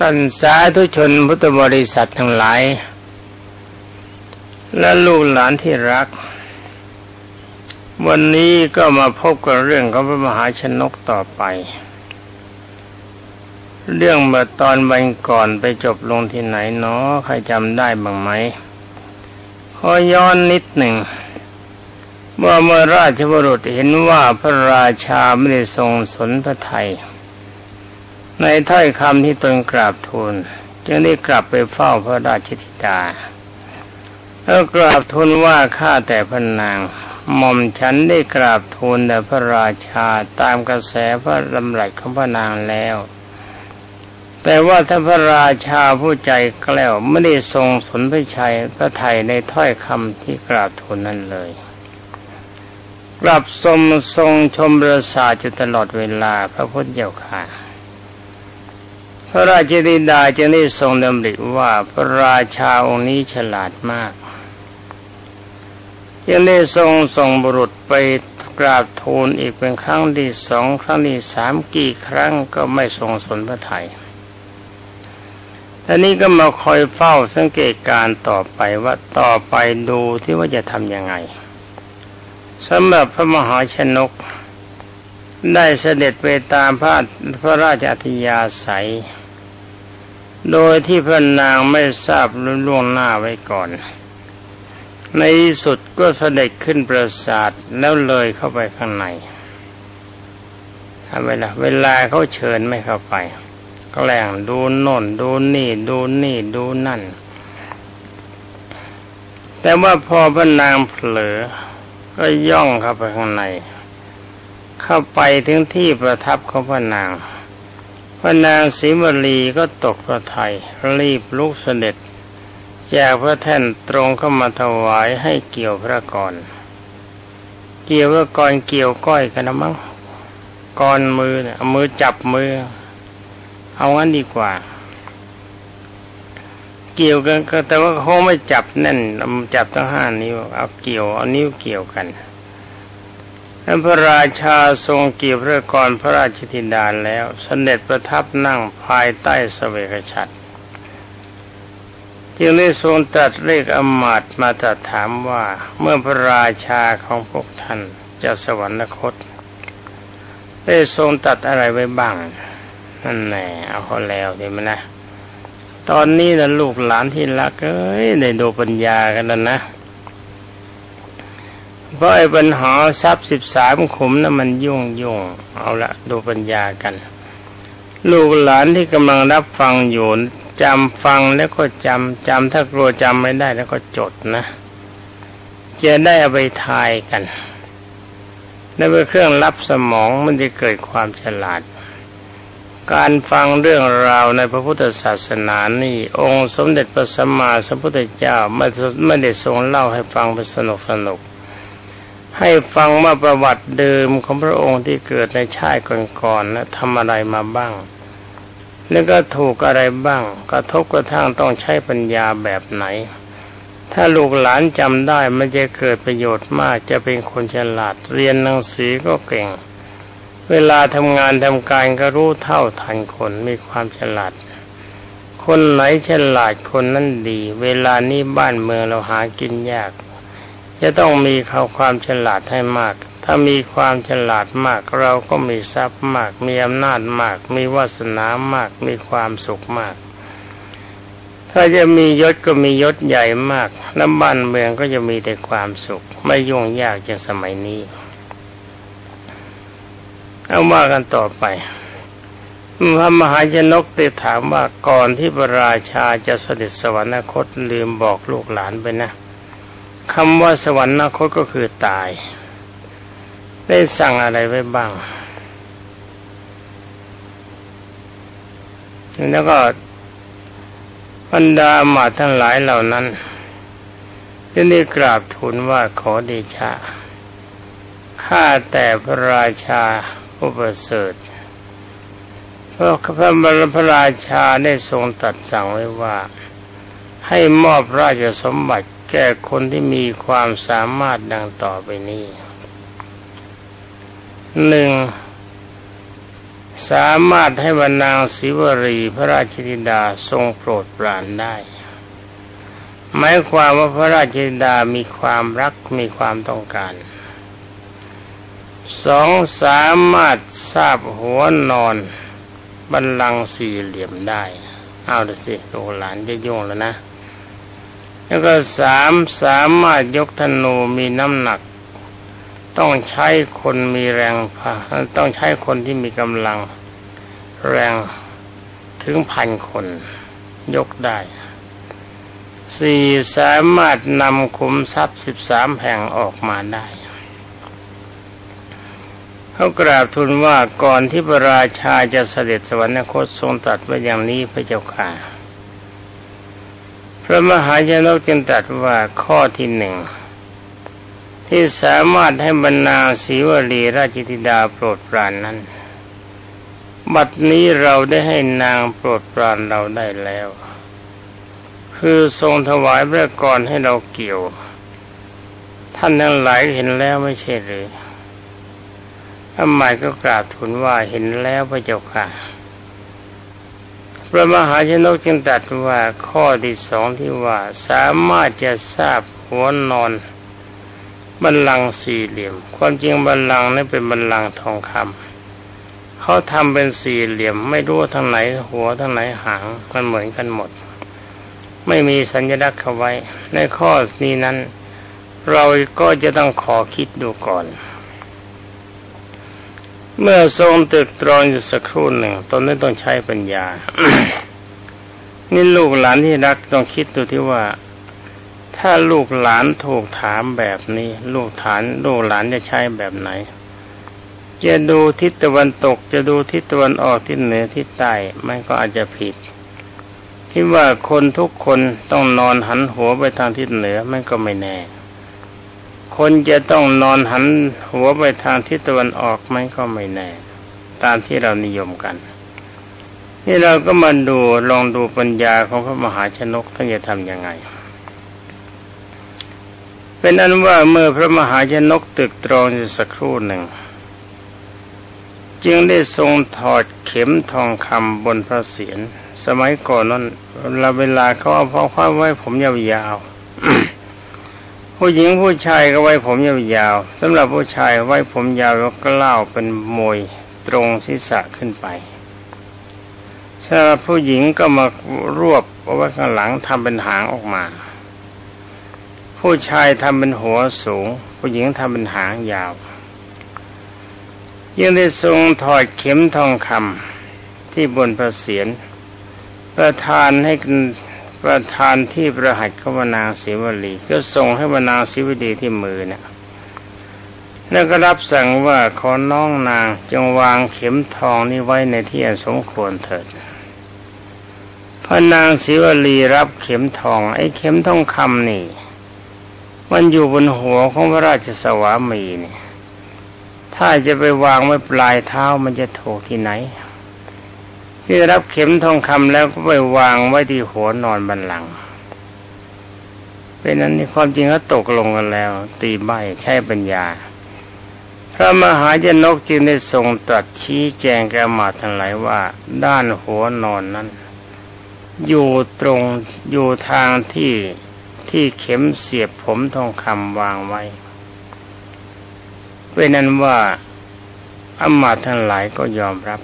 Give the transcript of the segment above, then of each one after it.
ตันสาธุชนพุทธบริษัททั้งหลาย และลูกหลานที่รัก วันนี้ก็มาพบกับเรื่องของพระมหาชนกต่อไป เรื่องเมื่อตอนวันก่อนไปจบลงที่ไหนเนาะใครจำได้บ้างไหมขอย้อนนิดหนึ่งว่าเมื่อราชบุรุษเห็นว่าพระราชาไม่ได้ทรงสนพระไทย ในถ้อยคำที่ตนกราบทูลจึงได้กลับไปเฝ้าพระราชธิดาแล้วกราบทูลว่าข้าแต่พระนางหม่อมฉันได้กราบทูลแด่พระราชาตามกระแสพระดำรัสของพระนางแล้ว แต่ว่าท่านพระราชาผู้ใจแกล้วไม่ได้ทรงสนพระชัยพระไทยในถ้อยคำที่กราบทูลนั้นเลย กลับทรงทรงชมประสาทอยู่ตลอดเวลาพระพุทธเจ้าค่ะ พระราชธิดาจึงได้ทรงดำริว่าพระราชาองค์นี้ฉลาดมาก ยังได้ทรงส่งบุรุษไปกราบทูลอีกเป็นครั้งที่สองครั้งที่สามกี่ครั้งก็ไม่ทรงสนพระไทยอันนี้ก็มาคอยเฝ้าสังเกตการต่อไปว่าต่อไปดูที่ว่าจะทำยังไงสำหรับพระมหาชนก ได้เสด็จไปตามพระพระราชอัธยาศัย โดยที่พระนางไม่ทราบล่วงหน้าไว้ก่อน ในที่สุดก็เสด็จขึ้นปราสาทแล้วเลยเข้าไปข้างในทำไมล่ะเวลาเขาเชิญไม่เข้าไปแก็แรงดูโน่นดูนี่ ดูนี่ดูนั่น แต่ว่าพอพระนางเผลอ ก็ย่องเข้าไปข้างใน เข้าไปถึงที่ประทับของพระนาง พระนางศรีวลีก็ตกพระทยัยรีบลุกเสด็จแจกพระแท่นตรงเข้ามาถวายให้เกี่ยวพระกรเกี่ยวพระกรเกี่ยวก้อยกันนะมั้งกรมือเนี่ยมือจับมือ เอางั้นดีกว่า เกี่ยวกันก็แต่ว่าเขาไม่จับแน่นจับทั้งห้านิ้วเอาเกี่ยวเอานิ้วเกี่ยวกัน นั้นพระราชาทรงเกี่ยวพระกรพระราชธิดาแล้วสเสด็จประทับนั่งภายใต้สเวกฉัตรจึงได้ทรงตรัสเรียกอมาตมาตรัสถามว่าเมื่อพระราชาของพวกท่านจะสวรรคต ได้ทรงตัดอะไรไว้บ้างนั่นแน่เอาเขาแล้วดีไหมนะตอนนี้นะลูกหลานที่รักเอ้ยได้ดูปัญญากันแล้วนะ เพราะไอ้ปัญหาทรัพย์สิบสามขุมนะ่ะมันยุ่งยุ่งเอาละดูปัญญากัน ลูกหลานที่กำลังรับฟังอยู่จำฟังแล้วก็จำจำถ้ากลัวจำไม่ได้แล้วก็จดนะจะได้เอาไปทายกันนั่นเป็นเครื่องรับสมองมันจะเกิดความฉลาด การฟังเรื่องราวในพระพุทธศาสนานี่ องค์สมเด็จพระสัมมาสัมพุทธเจ้าไม่ไม่ได้ทรงเล่าให้ฟังเป็นสนุกสนุก ให้ฟังว่าประวัติเดิมของพระองค์ที่เกิดในชาติก่อนๆนะทำอะไรมาบ้าง แล้วก็ถูกอะไรบ้าง กระทบกระทั่งต้องใช้ปัญญาแบบไหน ถ้าลูกหลานจำได้มันจะเกิดประโยชน์มากจะเป็นคนฉลาด เรียนหนังสือก็เก่ง เวลาทำงานทำการก็รู้เท่าทันคนมีความฉลาด คนไหนฉลาดคนนั้นดี เวลานี้บ้านเมืองเราหากินยาก จะต้องมีเขาความฉลาดให้มาก ถ้ามีความฉลาดมากเราก็มีทรัพย์มาก มีอำนาจมาก มีวาสนามาก มีความสุขมาก ถ้าจะมียศก็มียศใหญ่มากและบ้านเมืองก็จะมีแต่ความสุข ไม่ยุ่งยากอย่างสมัยนี้เอาว่ากันต่อไปพระมหาชนกได้ถามว่าก่อนที่พระราชาจะเสด็จสวรรคตลืมบอกลูกหลานไปนะ คำว่าสวรรคตก็คือตาย ได้สั่งอะไรไว้บ้าง แล้วก็บรรดามาทั้งหลายเหล่านั้นจึงได้กราบทูลว่าขอเดชะ ข้าแต่พระราชาผู้ประเสริฐเพราะพระบรมพระราชาได้ทรงตัดสั่งไว้ว่า ให้มอบราชสมบัติ แก่คนที่มีความสามารถดังต่อไปนี้หนึ่งสามารถให้บรรนางศิวรีพระราชธิดาทรงโปรดปรานได้ หมายความว่าพระราชธิดามีความรักมีความต้องการสองสามารถทราบหัวนอนบันลังสี่เหลี่ยมได้ เอาดูสิลูกหลานจะยุ่งแล้วนะ แล้วก็สามสามารถยกธนูมีน้ำหนัก ต้องใช้คนมีแรงพาต้องใช้คนที่มีกำลังแรงถึงพันคน ยกได้สี่สามารถนำขุมทรัพย์สิบสามแห่งออกมาได้เขากราบทูลว่าก่อนที่พระราชาจะเสด็จสวรรคตทรงตรัสว่าอย่างนี้พระเจ้าค่ะ พระมหาชนกจึงตรัสว่าข้อที่หนึ่งที่สามารถให้บรรณาศีวลีราชธิดาโปรดปรานนั้น บัดนี้เราได้ให้นางโปรดปรานเราได้แล้ว คือทรงถวายพระกรให้เราเกี่ยว ท่านทั้งหลายเห็นแล้วไม่ใช่หรือทำไมก็กราบทูลว่าเห็นแล้วพระเจ้าค่ะ พระมหาชนกจึงตรัสว่าข้อที่สองที่ว่าสามารถจะทราบหัวนอนบันลังสี่เหลี่ยม ความจริงบันลังนั้นเป็นบันลังทองคำเขาทำเป็นสี่เหลี่ยม ไม่รู้ทางไหนหัวทางไหนหางมันเหมือนกันหมด ไม่มีสัญลักษณ์เขาไว้ ในข้อนี้นั้น เราก็จะต้องขอคิดดูก่อน เมื่อทรงตึกตรองอยู่สักครู่หนึ่งตนนั้นต้องใช้ปัญญา นี่ลูกหลานที่รักต้องคิดดูที่ว่า ถ้าลูกหลานถูกถามแบบนี้ ลูกฐานลูกหลานจะใช้แบบไหน จะดูทิศตะวันตก จะดูทิศตะวันออกทิศเหนือทิศใต้มันก็อาจจะผิดที่ว่าคนทุกคนต้องนอนหันหัวไปทางทิศเหนือมันก็ไม่แน่ คนจะต้องนอนหันหัวไปทางทิศตะวันออกไหมก็ไม่แน่ ตามที่เรานิยมกัน นี่เราก็มาดูลองดูปัญญาของพระมหาชนกท่านจะทำยังไง เป็นอันว่าเมื่อพระมหาชนกตึกตรองสักครู่หนึ่ง จึงได้ทรงถอดเข็มทองคำบนพระเศียรสมัยก่อนนั้นเราเวลาเขาเอาพ่อคว้าไว้ผมยาวๆ ผู้หญิงผู้ชายก็ไว้ผมยาวๆสำหรับผู้ชายไว้ผมยาวแล้วก็เล่าเป็นมวยตรงศีรษะขึ้นไปสำหรับผู้หญิงก็มารวบเอาไว้ข้างหลังทำเป็นหางออกมา ผู้ชายทำเป็นหัวสูง ผู้หญิงทำเป็นหางยาว ยังได้ทรงถอดเข็มทองคำที่บนพระเศียรประทานให้ ประทานที่ประหัตขวนางศิวลี ก็ส่งให้วนางศิวลีที่มือเนี่ยแล้วก็รับสั่งว่าขอน้องนางจงวางเข็มทองนี้ไว้ในที่อันสมควรเถิดพระนางศิวลีรับเข็มทอง ไอ้เข็มทองคำนี่ มันอยู่บนหัวของพระราชสวามีนี่ถ้าจะไปวางไว้ปลายเท้ามันจะถูกที่ไหน ที่รับเข็มทองคำแล้วก็ไปวางไว้ที่หัวนอนบันหลังเป็นนั้นในความจริงก็ตกลงกันแล้ว ตีใบใช้ปัญญา พระมหาจนกจึงได้ทรงตรัสชี้แจงแกมาทั้งหลายว่า ด้านหัวนอนนั้น อยู่ตรงอยู่ทางที่ที่เข็มเสียบผมทองคำวางไว้เป็นนั้นว่าอมาทั้งหลายก็ยอมรับ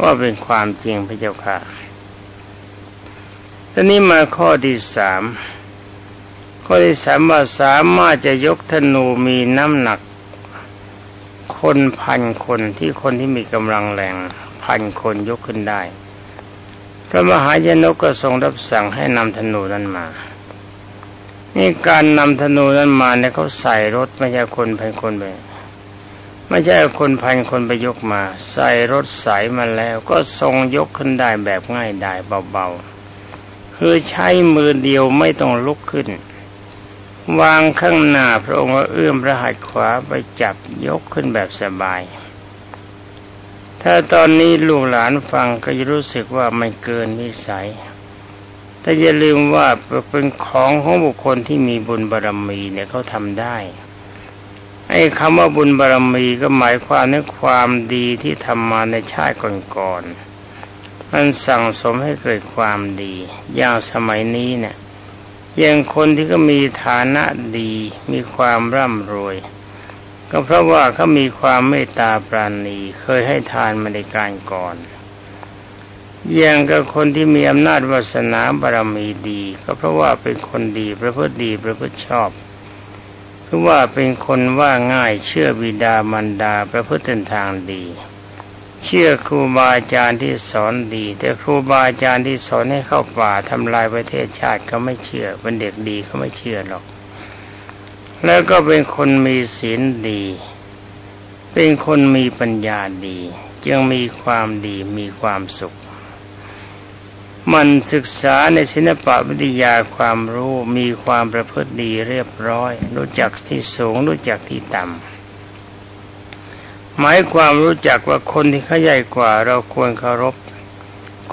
ว่าเป็นความจริงพระเจ้าค่ะทีนี้มาข้อที่สามข้อที่สามว่าสามารถจะยกธนูมีน้ำหนัก คนพันคนที่คนที่มีกำลังแรงพันคนยกขึ้นได้พระมหายนกก็ทรงรับสั่งให้นำธนูนั้นมา นี่การนำธนูนั้นมาเนี่ยเขาใส่รถไม่ใช่คนพันคนไป ไม่ใช่คนพันคนไปยกมา ใส่รถสายมาแล้ว ก็ทรงยกขึ้นได้แบบง่ายได้เบาๆคือใช้มือเดียวไม่ต้องลุกขึ้น วางข้างหน้าพระองค์เอื้อมพระหัตถ์ขวาไปจับยกขึ้นแบบสบาย ถ้าตอนนี้ลูกหลานฟังก็จะรู้สึกว่าไม่เกินวิสัยแต่อย่าลืมว่าเป็นของของบุคคลที่มีบุญบารรมีเนี่ยเขาทำได้ ไอ้คำว่าบุญบารมีก็หมายความในความดีที่ทำมาในชาติก่อนๆมันสั่งสมให้เกิดความดี อย่างสมัยนี้เนี่ยอย่างคนที่ก็มีฐานะดี มีความร่ำรวย ก็เพราะว่าเขามีความเมตตาปราณีเคยให้ทานมาในการก่อนอย่างกับคนที่มีอำนาจวาสนาบารมีดี ก็เพราะว่าเป็นคนดีประพฤติดีประพฤติชอบ เพราะว่าเป็นคนว่าง่ายเชื่อบิดามารดาประพฤติทางดี เชื่อครูบาอาจารย์ที่สอนดี แต่ครูบาอาจารย์ที่สอนให้เข้าป่าทำลายประเทศชาติเขาไม่เชื่อเป็นเด็กดีเขาไม่เชื่อหรอก แล้วก็เป็นคนมีศีลดี เป็นคนมีปัญญาดี จึงมีความดีมีความสุข มันศึกษาในศิลปะวิทยาความรู้มีความประพฤติดีเรียบร้อย รู้จักที่สูงรู้จักที่ต่ำหมายความรู้จักว่าคนที่เขาใหญ่กว่าเราควรเคารพ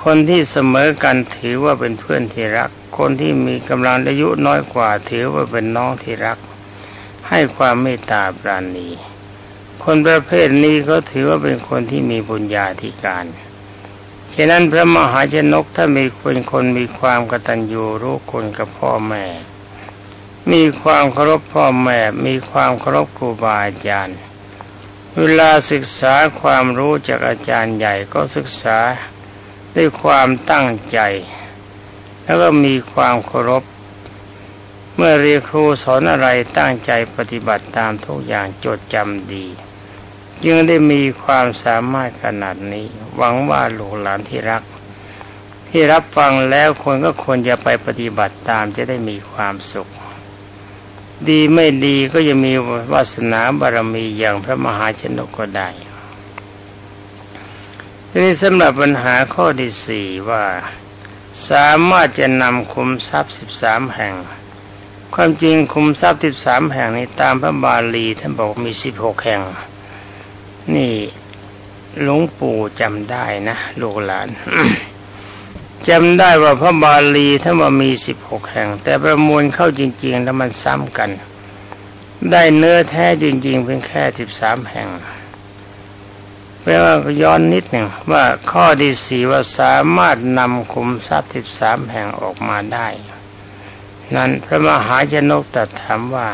คนที่เสมอกันถือว่าเป็นเพื่อนที่รัก คนที่มีกำลังอายุน้อยกว่า ถือว่าเป็นน้องที่รัก ให้ความเมตตาปราณี คนประเภทนี้เขาถือว่าเป็นคนที่มีบุญญาธิการ ฉะนั้นพระมหาชนกถ้ามีคนคนมีความกตัญญูรู้คนกับพ่อแม่ มีความเคารพพ่อแม่ มีความเคารพครูบาอาจารย์ เวลาศึกษาความรู้จากอาจารย์ใหญ่ก็ศึกษาด้วยความตั้งใจ แล้วก็มีความเคารพ เมื่อเรียนครูสอนอะไรตั้งใจปฏิบัติตามทุกอย่างจดจำดี จึงได้มีความสามารถขนาดนี้ หวังว่าลูกหลานที่รัก ที่รับฟังแล้วคนก็ควรจะไปปฏิบัติตามจะได้มีความสุข ดีไม่ดีก็จะมีวาสนาบารมีอย่างพระมหาชนกก็ได้ทีนี้สำหรับปัญหาข้อที่สี่ว่า สามารถจะนำคุมทรัพย์สิบสามแห่ง ความจริงคุมทรัพย์สิบสามแห่งในตามพระบาลีท่านบอกมีสิบหกแห่ง นี่หลวงปู่จำได้นะลูกหลานจำได้ว่าพระบาลีท่านว่ามีสิบหกแห่ง แต่ประมวลเข้าจริง ๆ แล้วมันซ้ำกัน ได้เนื้อแท้จริง ๆ เพียงแค่สิบสามแห่งแปลว่าย้อนนิดหนึ่งว่าข้อที่สี่ว่าสามารถนำคุมทรัพย์สิบสามแห่งออกมาได้ นั้นพระมหาชนกตรัสถามว่า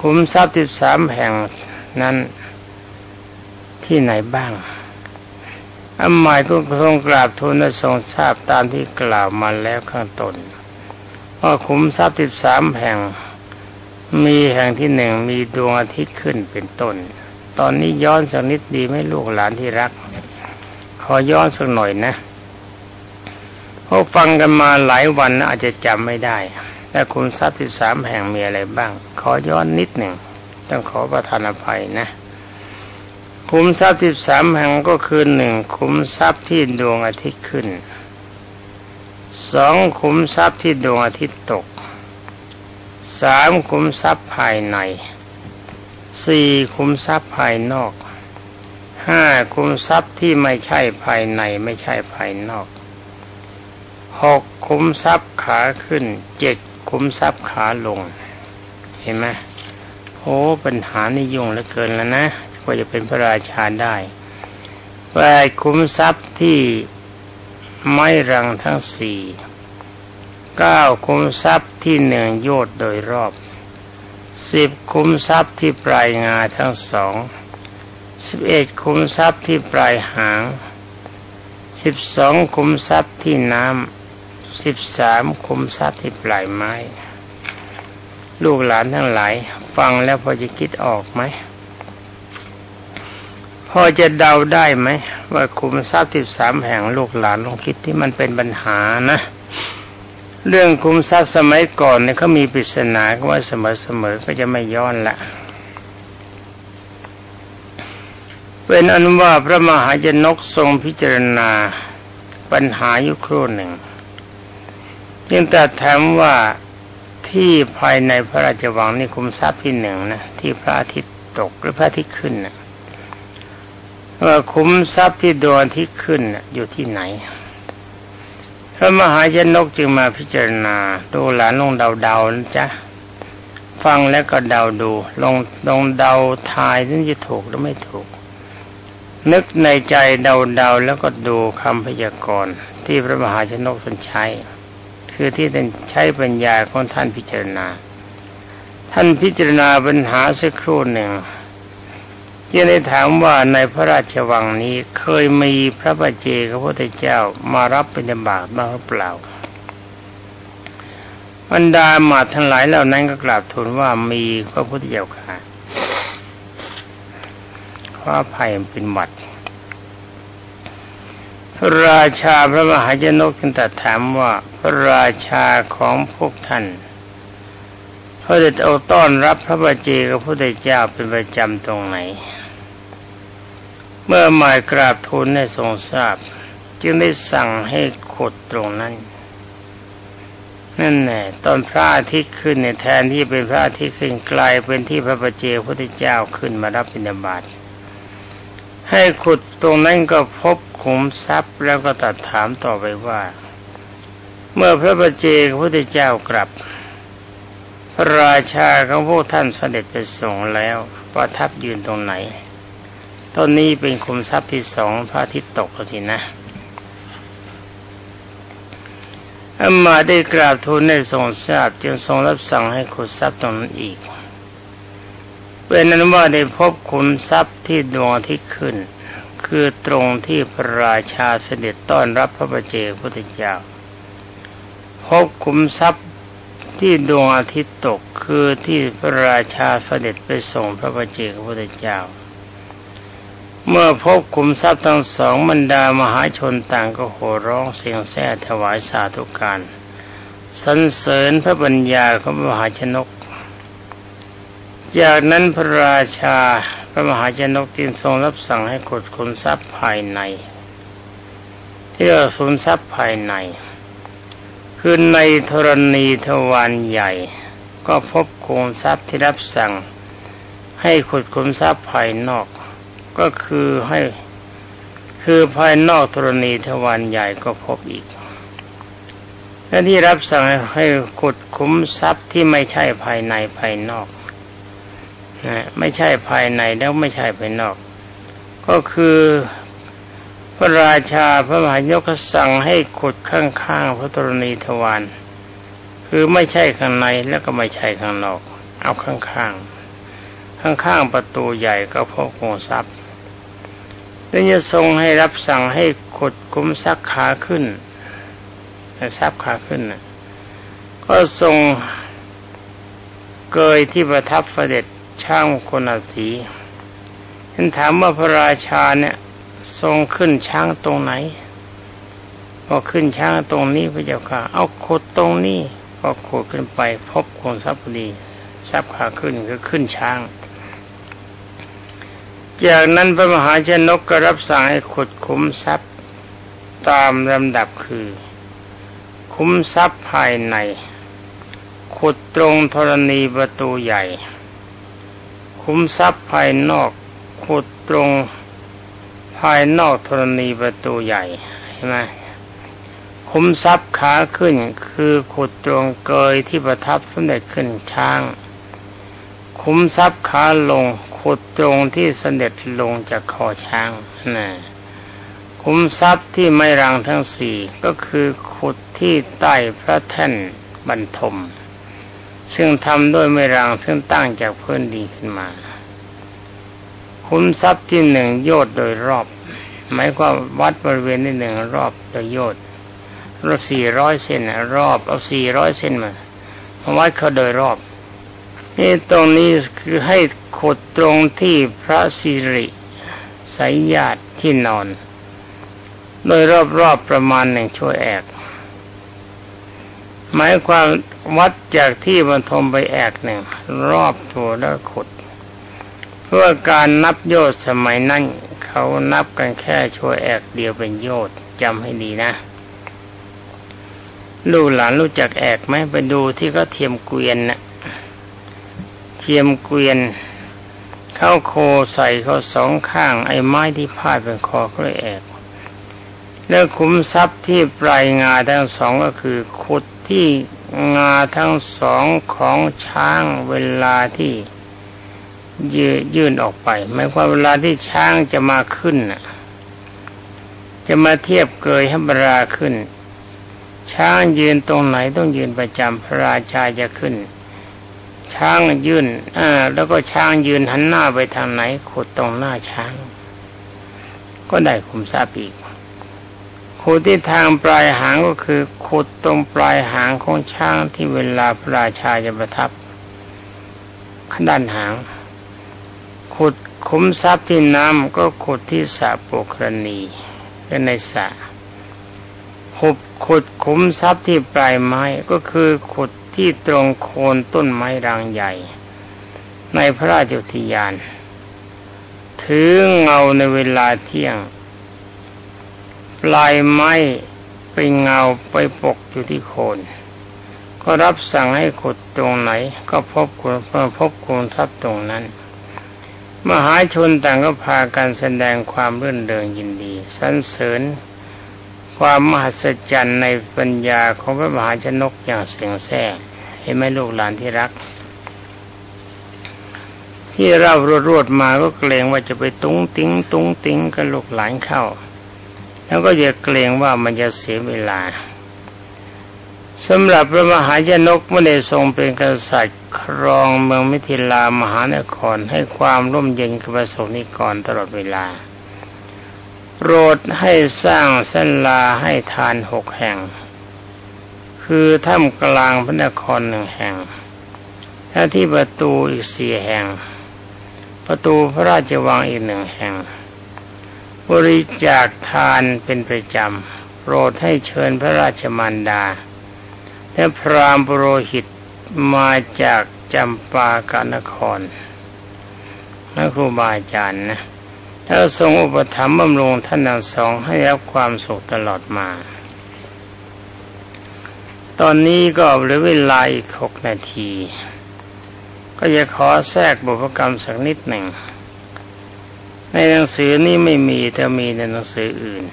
คุมทรัพย์สิบสามแห่งนั้น ที่ไหนบ้างอันหมายก็ทรงกราบทูลและทรงทราบตามที่กล่าวมาแล้วข้างต้นว่าขุมทรัพย์สิบสามแห่ง มีแห่งที่หนึ่งมีดวงอาทิตย์ขึ้นเป็นต้น ตอนนี้ย้อนสักนิดดีไหมลูกหลานที่รัก ขอย้อนสักหน่อยนะพวกฟังกันมาหลายวันอาจจะจำไม่ได้แต่ขุมทรัพย์สิบสามแห่งมีอะไรบ้าง ขอย้อนนิดหนึ่ง ต้องขอประทานอภัยนะ ขุมทรัพย์ที่สามแห่งก็คือหนึ่งขุมทรัพย์ที่ดวงอาทิตย์ขึ้นสองขุมทรัพย์ที่ดวงอาทิตย์ตกสามขุมทรัพย์ภายในสี่ขุมทรัพย์ภายนอกห้าขุมทรัพย์ที่ไม่ใช่ภายในไม่ใช่ภายนอกหกขุมทรัพย์ขาขึ้นเจ็ดขุมทรัพย์ขาลง เห็นไหมโอ้ปัญหานี่ยุ่งเหลือเกินแล้วนะ ว่าจะเป็นพระราชาได้แปดคุ้มทรัพย์ที่ไม้รังทั้งสี่เก้าคุ้มทรัพย์ที่หนึ่งโยดโดยรอบสิบคุ้มทรัพย์ที่ปลายงาทั้งสองสิบเอ็ดคุ้มทรัพย์ที่ปลายหางสิบสองคุ้มทรัพย์ที่น้ำสิบสามคุ้มทรัพย์ที่ปลายไม้ ลูกหลานทั้งหลาย ฟังแล้วพอจะคิดออกไหม อจะเดาได้ไหมว่าคุมทรัพย์สิบสามแห่งลูกหลานลองคิดที่มันเป็นปัญหานะ เรื่องคุมทรัพย์สมัยก่อนเนี่ยเขามีปริศนาว่าเสมอๆก็จะไม่ย้อนละเป็นอนุว่าพระมหาจนกทรงพิจารณาปัญหายุครู่หนึ่ง จึงแต่ถามว่าที่ภายในพระราชวังนี่คุมทรัพย์ที่หนึ่งนะที่พระอาทิตย์ตกหรือพระอาทิตย์ขึ้นนะ ว่าคุ้มทรัพย์ที่ดวนที่ขึ้นอยู่ที่ไหน พระมหาชนกจึงมาพิจารณา ดูหลานลงเดาๆนะจ๊ะ ฟังแล้วก็เดาดู ลงลงเดาทายถึงจะถูกหรือไม่ถูก นึกในใจเดาเดาแล้วก็ดูคำพยากรณ์ที่พระมหาชนกท่านใช้ คือที่ท่านใช้ปัญญาของท่านพิจารณา ท่านพิจารณาปัญหาสักครู่หนึ่ง ที่ได้ถามว่าในพระราชวังนี้เคยมีพระบัจเจกพระพุทธเจ้ามารับเป็นบาตบ้างหรือเปล่าบรรดาหมาทั้งหลายเหล่านั้นก็กราบทูลว่ามีพระพุทธเจ้าค่ะขออภัยเป็นหมัดพระราชาพระมหาชนกจึงตรัสถามว่าพระราชาของพวกท่านพระเดชเอาต้อนรับพระบาเจกับพระพุทธเจ้าเป็นประจำตรงไหน เมื่อหมายกราบทูลให้ทรงทราบ จึงได้สั่งให้ขุดตรงนั้นนั่นแน่ตอนพระอาทิตย์ขึ้นเนี่ยแทนที่เป็นพระอาทิตย์ขึ้นกลายเป็นที่พระประเจพระพุทธเจ้าขึ้นมารับบิณฑบาตให้ขุดตรงนั้นก็พบขุมทรัพย์แล้วก็ตัดถามต่อไปว่า เมื่อพระประเจพรพุทธเจ้ากลับ พระราชาของพวกท่านเสด็จไปส่งแล้วประทับยืนตรงไหน ต้นนี้เป็นคุมทรัพย์ที่สองพระอาทิตย์ตกแล้วสินะอามาได้กราบทูลในทรงทราบจึงทรงรับสั่งให้ขุดทรัพย์ตรงนั้นอีก เป็นนั้นว่าได้พบขุมทรัพย์ที่ดวงที่ขึ้น คือตรงที่พระราชาเสด็จต้อนรับพระบเจพุทธเจ้า พบขุมทรัพย์ที่ดวงอาทิตย์ตกคือที่พระราชาเสด็จไปส่งพระบเจพุทธเจ้า เมื่อพบขุมทรัพย์ทั้งสองบรรดามหาชนต่างก็โห่ร้องเสียงแซ่ถวายสาธุการสรรเสริญพระปัญญาของมหาชนก จากนั้นพระราชาพระมหาชนกจึงทรงรับสั่งให้ขุดขุมทรัพย์ภายในที่เรียกขุมทรัพย์ภายใน คือในธรณีทวารใหญ่ ก็พบขุมทรัพย์ที่รับสั่ง ให้ขุดขุมทรัพย์ภายนอก ก็คือให้คือภายนอกธรณีทวารใหญ่ก็พบอีกและที่รับสั่งให้ขุดคุ้มทรัพย์ที่ไม่ใช่ภายในภายนอกนะไม่ใช่ภายในแล้วไม่ใช่ภายนอก ก็คือพระราชาพระมหายกสั่งให้ขุดข้างๆพระธรณีทวารคือไม่ใช่ข้างในแล้วก็ไม่ใช่ข้างนอก เอาข้างๆข้างๆประตูใหญ่ก็พบโงทรัพย์ แล้วจะทรงให้รับสั่งให้ขุดคุ้มซักขาขึ้นซับขาขึ้นก็ทรงเกยที่ประทับเสด็จช่างคนอาศีท่านถามว่าพระราชาเนี่ยทรงขึ้นช้างตรงไหนก็ขึ้นช้างตรงนี้พระเจ้าค่ะ เอาขุดตรงนี้ ก็ขุดขึ้นไปพบคนทรัพย์ดีทรัพย์ขาขึ้นก็ขึ้นช้าง จากนั้นพระมหาชนกก็รับสั่งให้ขุดคุ้มทรัพย์ตามลำดับคือ คุ้มทรัพย์ภายใน ขุดตรงธรณีประตูใหญ่ คุ้มทรัพย์ภายนอก ขุดตรงภายนอกธรณีประตูใหญ่ใช่ไหมคุ้มทรัพย์ขาขึ้นคือขุดตรงเกยที่ประทับสมเด็จขึ้นช้าง คุ้มทรัพย์ขาลง ขุดตรงที่เสด็จลงจากคอช้างนะคุ้มทรัพย์ที่ไม่รังทั้งสี่ก็คือขุดที่ใต้พระแท่นบรรทม ซึ่งทำด้วยไม่รังซึ่งตั้งจากพื้นดินขึ้นมาคุ้มทรัพย์ที่หนึ่งโยดโดยรอบหมายความวัดบริเวณที่หนึ่งรอบโดยโยดรอบสี่ร้อยเซนรอบเอาสี่ร้อยเซนมาวัดเขาโดยรอบ นี่ตรงนี้คือให้ขุดตรงที่พระสิริสายญาติที่นอน โดยรอบๆประมาณหนึ่งชั่วแอก หมายความวัดจากที่บรรทมไปแอกหนึ่งรอบตัวแล้วขุด เพื่อการนับโยชน์สมัยนั้นเขานับกันแค่ชั่วแอกเดียวเป็นโยชน์จำให้ดีนะลูกหลานรู้จักแอกไหมไปดูที่เขาเทียมเกวียนนะ่ะ เทียมเกวียน เข้าโคใส่เขาสองข้าง ไอ้ไม้ที่พาดเป็นคอก็เลยแอกแล้วขุมทรัพย์ที่ปลายงาทั้งสองก็คือขุดที่งาทั้งสองของช้างเวลาที่ยืยื่นออกไปหมายความเวลาที่ช้างจะมาขึ้นน่ะจะมาเทียบเกยให้บราขึ้น ช้างยืนตรงไหนต้องยืนประจำพระราชาจะขึ้น ช้างยืนอ่าแล้วก็ช้างยืนหันหน้าไปทางไหนขุดตรงหน้าช้าง ก็ได้คุมทราบอีกขุดที่ทางปลายหางก็คือขุดตรงปลายหางของช้างที่เวลาพระราชาจะประทับขด้านหาง ขุดคุ้มทรัพย์ที่น้ำก็ขุดที่สระโปกรณีและในสระหุบขุดคุ้มทรัพย์ที่ปลายไม้ก็คือขุด ที่ตรงโคนต้นไม้รางใหญ่ ในพระราชอุทยาน ถือเงาในเวลาเที่ยง ปลายไม้ไปเงาไปปกอยู่ที่โคน ก็รับสั่งให้ขุดตรงไหน ก็พบคุณพบคุณทรัพย์ตรงนั้น มหาชนต่างก็พากันแสดงความรื่นเริงยินดี สรรเสริญ ความมหัศจรรย์ในปัญญาของพระมหาชนกอย่างเที่ยงแท้เห็นไหมลูกหลานที่รัก ที่เล่ารวดมาก็เกรงว่าจะไปตุ้งติ้งตุ้งติ้งกับลูกหลานเข้า แล้วก็อย่าเกรงว่ามันจะเสียเวลาสำหรับพระมหาชนกเมื่อได้ทรงเป็นกษัตริย์ครองเมืองมิถิลามหานครให้ความร่มเย็นกับประสงนิกรตลอดเวลา โปรดให้สร้างเส้นลาให้ทานหกแห่ง คือถ้ำกลางพระนครหนึ่งแห่งและที่ประตูอีกสี่แห่ง ประตูพระราชวังอีกหนึ่งแห่ง บริจาคทานเป็นประจำ โปรดให้เชิญพระราชมารดา และพรามปรหิตมาจากจำปากานคร และครูบาอาจารย์นะ แล้วทรงอุปถัมภ์บำรุงท่านทั้งสองให้รับความสุขตลอดมา ตอนนี้ก็เหลือเวลาอีกหกนาที ก็จะขอแทรกบุพกรรมสักนิดหนึ่ง ในหนังสือนี้ไม่มีแต่มีในหนังสืออื่น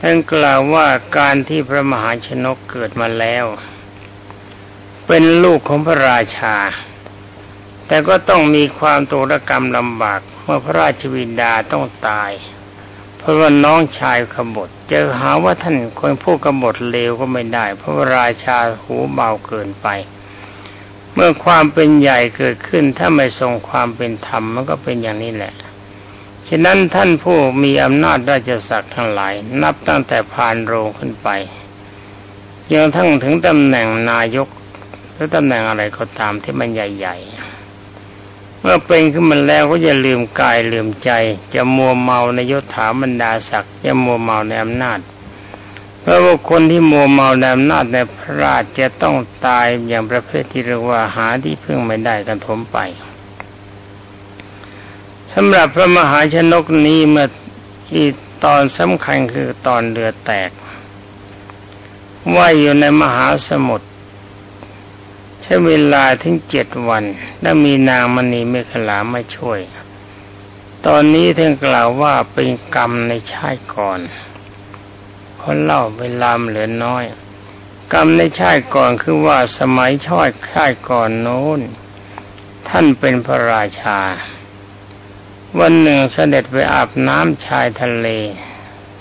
ท่านกล่าวว่าการที่พระมหาชนกเกิดมาแล้ว เป็นลูกของพระราชา แต่ก็ต้องมีความตุรกรรมลำบาก เมื่อพระราชวินดาต้องตาย เพราะว่าน้องชายขบฏเจอหาว่าท่านคนพูดกบฏเลวก็ไม่ได้ เพราะว่าราชาหูเบาเกินไป เมื่อความเป็นใหญ่เกิดขึ้นถ้าไม่ทรงความเป็นธรรมมันก็เป็นอย่างนี้แหละฉะนั้นท่านผู้มีอำนาจราชศักดิ์ทั้งหลาย นับตั้งแต่ผ่านโรงขึ้นไปยังทั้งถึงตำแหน่งนายกหรือตำแหน่งอะไรก็ตามที่มันใหญ่ ๆ เมื่อเป็นขึ้นมาแล้วก็อย่าลืมกายลืมใจ จะมัวเมาในยศถาบรรดาศักดิ์จะมัวเมาในอำนาจ เพราะว่าคนที่มัวเมาในอำนาจในพระราชจะต้องตายอย่างประเภทที่เรียกว่าหาที่พึ่งไม่ได้กันถมไปสำหรับพระมหาชนกนี้เมื่ออีตอนสำคัญคือตอนเรือแตก ว่าอยู่ในมหาสมุทร ช้เวลาถึงเจ็ดวัน และมีนางมณีเมขลามาช่วย ตอนนี้ท่านกล่าวว่าเป็นกรรมในชาติก่อนคนเล่าเวลาเหลือน้อย กรรมในชาติก่อนคือว่าสมัยชอดชาติก่อนโน้น ท่านเป็นพระราชา วันหนึ่งเสด็จไปอาบน้ำชายทะเล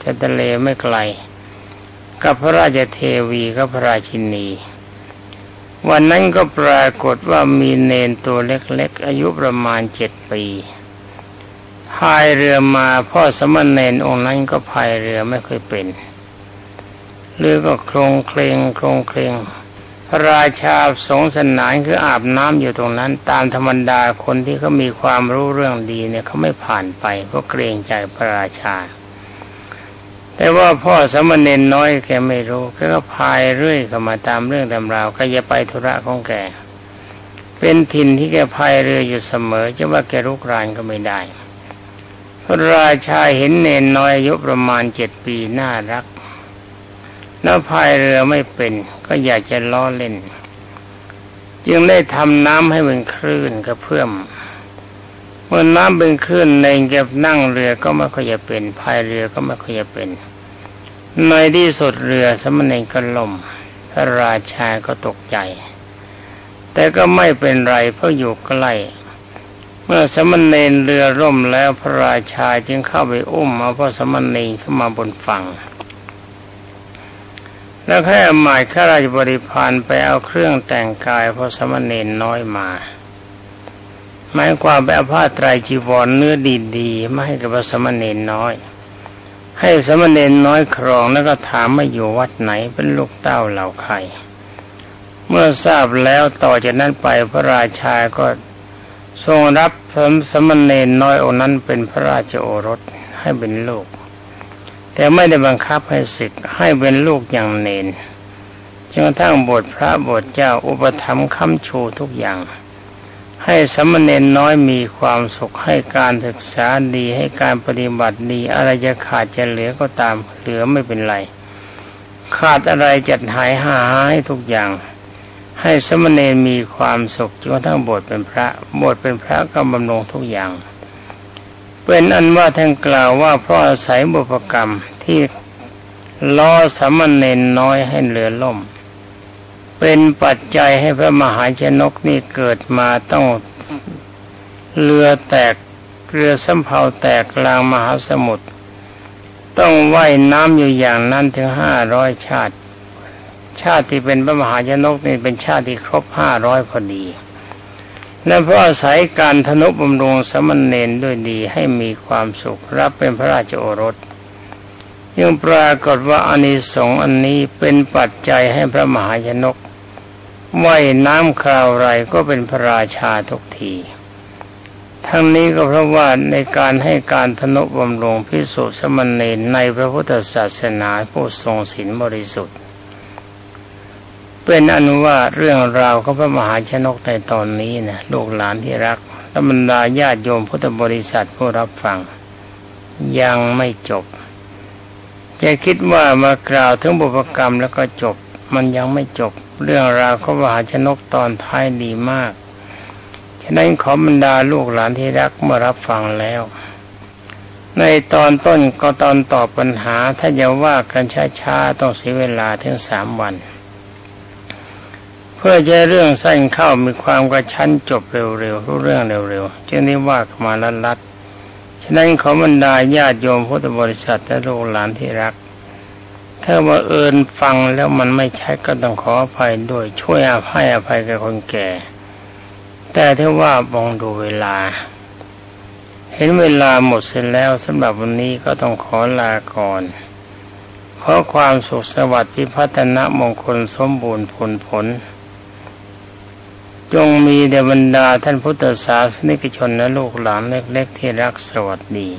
จะทะเลไม่ไกล กับพระราชเทวีกับพระราชินี วันนั้นก็ปรากฏว่ามีเนนตัวเล็กๆ อายุประมาณเจ็ดปีพายเรือมาพ่อสมณเณรองค์นั้นก็พายเรือไม่เคยเป็นเรือก็โครงเคลงโครงเคลงพระราชาสงสนานคืออาบน้ำอยู่ตรงนั้น ตามธรรมดาคนที่เขามีความรู้เรื่องดีเนี่ยเขาไม่ผ่านไปเพราะเกรงใจพระราชา แต่ว่าพ่อสมณเณรน้อยแกไม่รู้แกก็พายเรื่อยเข้ามาตามเรื่องตำราวก็จะไปธุระของแก เป็นถิ่นที่แกพายเรืออยู่เสมอจะว่าแกรุกรานก็ไม่ได้ พระราชาเห็นเนนน้อยอายุประมาณเจ็ดปีน่ารัก แล้วพายเรือไม่เป็น ก็อยากจะล้อเล่น จึงได้ทำน้ำให้เป็นคลื่นกระเพื่อม เมื่อน้ำเป็นคลื่นในเก็บนั่งเรือก็ไม่ค่อยจะเป็นพายเรือก็ไม่ค่อยจะเป็น ในที่สุดเรือสมณีก็ล่มพระราชาก็ตกใจ แต่ก็ไม่เป็นไรเพราะอยู่ใกล้เมื่อสมณเณรเรือร่มแล้วพระราชาจึงเข้าไปอุ้มเอาพระสมณเณรเข้ามาบนฝั่งแล้วให้หมายข้าราชบริพารไปเอาเครื่องแต่งกายพระสมณเณรน้อยมา หมายความไปเอาผ้าไตรจีวรเนื้อดีๆมาให้กับสมณเณรน้อย ให้สมณเณรน้อยครองแล้วก็ถามมาอยู่วัดไหนเป็นลูกเต้าเหล่าใครเมื่อทราบแล้วต่อจากนั้นไปพระราชาก็ทรงรับพรสมณเณรน้อยองนั้นเป็นพระราชโอรสให้เป็นลูก แต่ไม่ได้บังคับให้สิทธิ์ให้เป็นลูกอย่างเนนจนกระทั่งบทพระบทเจ้าอุปถัมภ์คำชูทุกอย่าง ให้สมณเณรน้อยมีความสุขให้การศึกษาดีให้การปฏิบัติดีอะไรจะขาดจะเหลือก็ตามเหลือไม่เป็นไร ขาดอะไรจัดหายหาให้ทุกอย่าง ให้สมณเณรมีความสุขจนกระทั่งบวชเป็นพระบวชเป็นพระก็บำรงทุกอย่างเป็นอันว่าท่านกล่าวว่าเพราะอาศัยบุพกรรมที่ล้อสมณเณรน้อยให้เหลือล่ม เป็นปัจจัยให้พระมหาชนกนี่เกิดมาต้องเรือแตกเรือสำเภาแตกกลางมหาสมุทรต้องว่ายน้ำอยู่อย่างนั้นถึงห้าร้อยชาติ ชาติที่เป็นพระมหาชนกนี่เป็นชาติที่ครบห้าร้อยพอดีและเพราะอาศัยการธนุบำรุงสมณเณรด้วยดีให้มีความสุขรับเป็นพระราชโอรสยังปรากฏว่าอานิสงส์อันนี้เป็นปัจจัยให้พระมหาชนก ว่ายน้ำคราวไรก็เป็นพระราชาทุกที ทั้งนี้ก็เพราะว่าในการให้การทนุบำรุงพิสุสมณีในพระพุทธศาสนาผู้ทรงศีลบริสุทธิ์ เป็นอนุว่าเรื่องราวของพระมหาชนกในตอนนี้นะลูกหลานที่รักและบรรดาญาติโยมพุทธบริษัทผู้รับฟัง ยังไม่จบ จะคิดว่ามากล่าวถึงบุพกรรมแล้วก็จบ มันยังไม่จบ เรื่องราวของมหาชนกตอนท้ายดีมาก ฉะนั้นขอบรรดาลูกหลานที่รักเมื่อรับฟังแล้ว ในตอนต้นก็ตอนตอบปัญหาถ้าจะว่ากันช้าๆต้องเสียเวลาถึงสามวัน เพื่อจะเรื่องสั้นเข้ามีความกระชั้นจบเร็วๆรู้เรื่องเร็วๆจึงได้ว่ามาลัดๆฉะนั้นขอบรรดาญาติโยมพุทธบริษัทและลูกหลานที่รัก ถ้าว่าเอินฟังแล้วมันไม่ใช่ก็ต้องขออภัยด้วยช่วยอภัยอภัยกับคนแก่ แต่ถ้าว่ามองดูเวลา เห็นเวลาหมดเสร็จแล้วสำหรับวันนี้ก็ต้องขอลาก่อนขอความสุขสวัสดิ์พิพัฒนมงคลสมบูรณ์ผลผล จงมีเดบรรดาท่านพุทธศาสนิกชนและลูกหลานเล็กๆที่รักสวัสดี